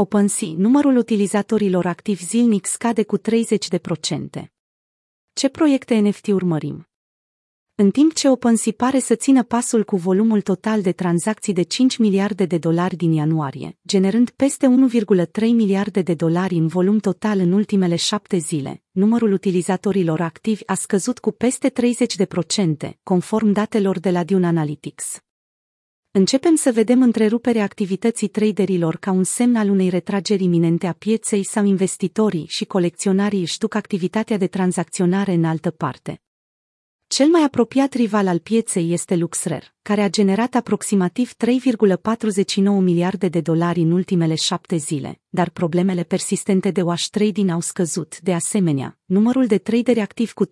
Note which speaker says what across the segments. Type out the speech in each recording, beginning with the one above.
Speaker 1: OpenSea, numărul utilizatorilor activi zilnic scade cu 30%. Ce proiecte NFT urmărim? În timp ce OpenSea pare să țină pasul cu volumul total de tranzacții de 5 miliarde de dolari din ianuarie, generând peste 1,3 miliarde de dolari în volum total în ultimele șapte zile, numărul utilizatorilor activi a scăzut cu peste 30%, conform datelor de la Dune Analytics. Începem să vedem întreruperea activității traderilor ca un semn al unei retrageri iminente a pieței sau investitorii și colecționarii își duc activitatea de tranzacționare în altă parte. Cel mai apropiat rival al pieței este LuxRare, care a generat aproximativ 3,49 miliarde de dolari în ultimele șapte zile, dar problemele persistente de wash trading au scăzut, de asemenea, numărul de traderi activi cu 3%.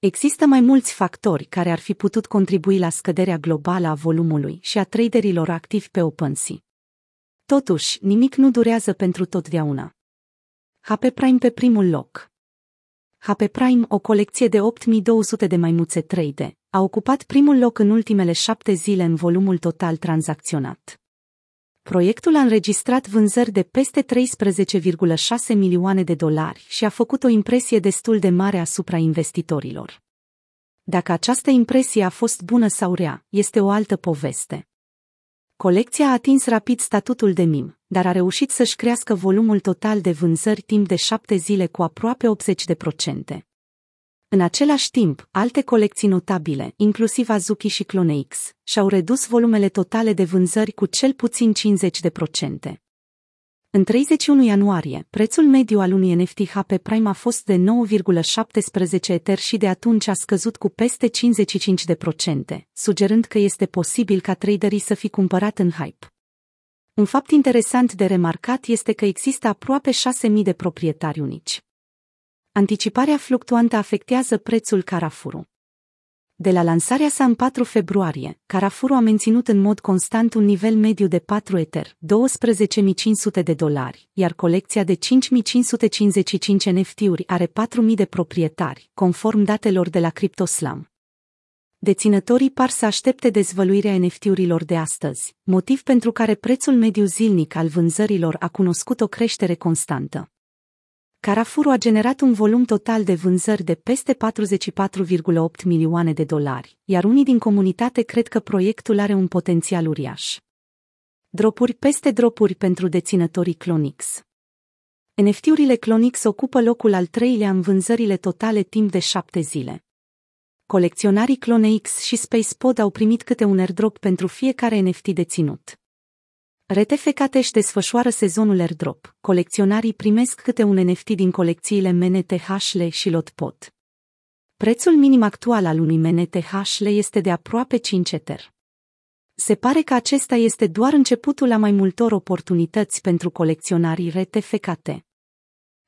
Speaker 1: Există mai mulți factori care ar fi putut contribui la scăderea globală a volumului și a traderilor activi pe OpenSea. Totuși, nimic nu durează pentru totdeauna. HP Prime pe primul loc. HP Prime, o colecție de 8200 de maimuțe trade, a ocupat primul loc în ultimele șapte zile în volumul total tranzacționat. Proiectul a înregistrat vânzări de peste 13,6 milioane de dolari și a făcut o impresie destul de mare asupra investitorilor. Dacă această impresie a fost bună sau rea, este o altă poveste. Colecția a atins rapid statutul de mim, dar a reușit să-și crească volumul total de vânzări timp de șapte zile cu aproape 80%. În același timp, alte colecții notabile, inclusiv Azuki și CloneX, și-au redus volumele totale de vânzări cu cel puțin 50%. În 31 ianuarie, prețul mediu al unui NFT HP Prime a fost de 9,17 Ether și de atunci a scăzut cu peste 55%, sugerând că este posibil ca traderii să fi cumpărat în hype. Un fapt interesant de remarcat este că există aproape 6.000 de proprietari unici. Anticiparea fluctuantă afectează prețul Carafuru. De la lansarea sa în 4 februarie, Carafuru a menținut în mod constant un nivel mediu de 4 Ether, 12.500 de dolari, iar colecția de 5.555 NFT-uri are 4.000 de proprietari, conform datelor de la CryptoSlam. Deținătorii par să aștepte dezvăluirea NFT-urilor de astăzi, motiv pentru care prețul mediu zilnic al vânzărilor a cunoscut o creștere constantă. Carafuru a generat un volum total de vânzări de peste 44,8 milioane de dolari, iar unii din comunitate cred că proiectul are un potențial uriaș. Dropuri peste dropuri pentru deținătorii Clonix. NFT-urile Clonix ocupă locul al treilea în vânzările totale timp de șapte zile. Colecționarii CloneX și SpacePod au primit câte un airdrop pentru fiecare NFT deținut. RTFKT își desfășoară sezonul airdrop. Colecționarii primesc câte un NFT din colecțiile MNT Hashle și Lotpot. Prețul minim actual al unui MNT Hashle este de aproape 5 Ether. Se pare că acesta este doar începutul la mai multor oportunități pentru colecționarii RTFKT.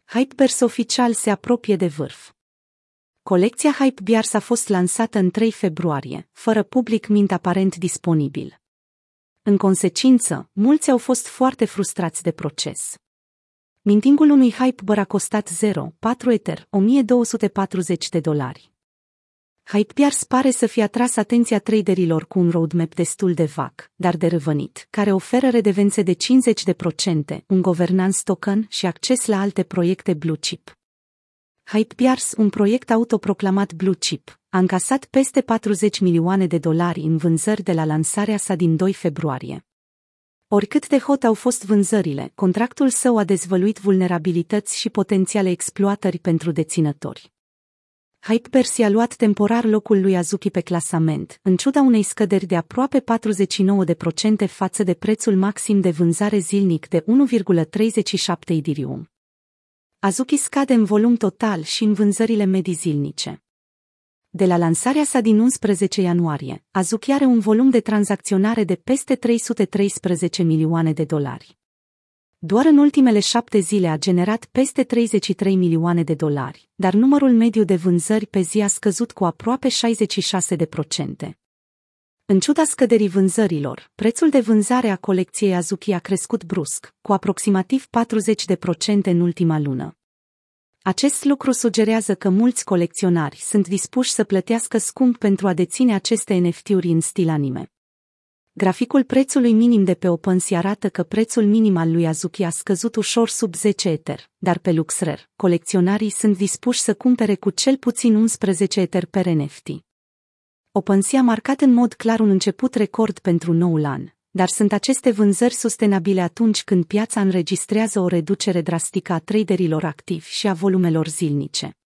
Speaker 1: Hypebears oficial se apropie de vârf. Colecția Hypebears a fost lansată în 3 februarie, fără public mint aparent disponibil. În consecință, mulți au fost foarte frustrați de proces. Mintingul unui hype a costat 0, 4 Ether, 1240 de dolari. Hypebears pare să fie atras atenția traderilor cu un roadmap destul de vag, dar de răvănit, care oferă redevențe de 50%, un governance token și acces la alte proiecte blue chip. Hypebears, un proiect autoproclamat blue chip, a încasat peste 40 milioane de dolari în vânzări de la lansarea sa din 2 februarie. Oricât de hot au fost vânzările, contractul său a dezvăluit vulnerabilități și potențiale exploatări pentru deținători. Hypebears i-a luat temporar locul lui Azuki pe clasament, în ciuda unei scăderi de aproape 49% față de prețul maxim de vânzare zilnic de 1,37 Ethereum. Azuki scade în volum total și în vânzările medii zilnice. De la lansarea sa din 11 ianuarie, Azuki are un volum de tranzacționare de peste 313 milioane de dolari. Doar în ultimele șapte zile a generat peste 33 milioane de dolari, dar numărul mediu de vânzări pe zi a scăzut cu aproape 66%. În ciuda scăderii vânzărilor, prețul de vânzare a colecției Azuki a crescut brusc, cu aproximativ 40% în ultima lună. Acest lucru sugerează că mulți colecționari sunt dispuși să plătească scump pentru a deține aceste NFT-uri în stil anime. Graficul prețului minim de pe OpenSea arată că prețul minim al lui Azuki a scăzut ușor sub 10 Ether, dar pe LuxRare, colecționarii sunt dispuși să cumpere cu cel puțin 11 Ether per NFT. OpenSea a marcat în mod clar un început record pentru noul an, dar sunt aceste vânzări sustenabile atunci când piața înregistrează o reducere drastică a traderilor activi și a volumelor zilnice.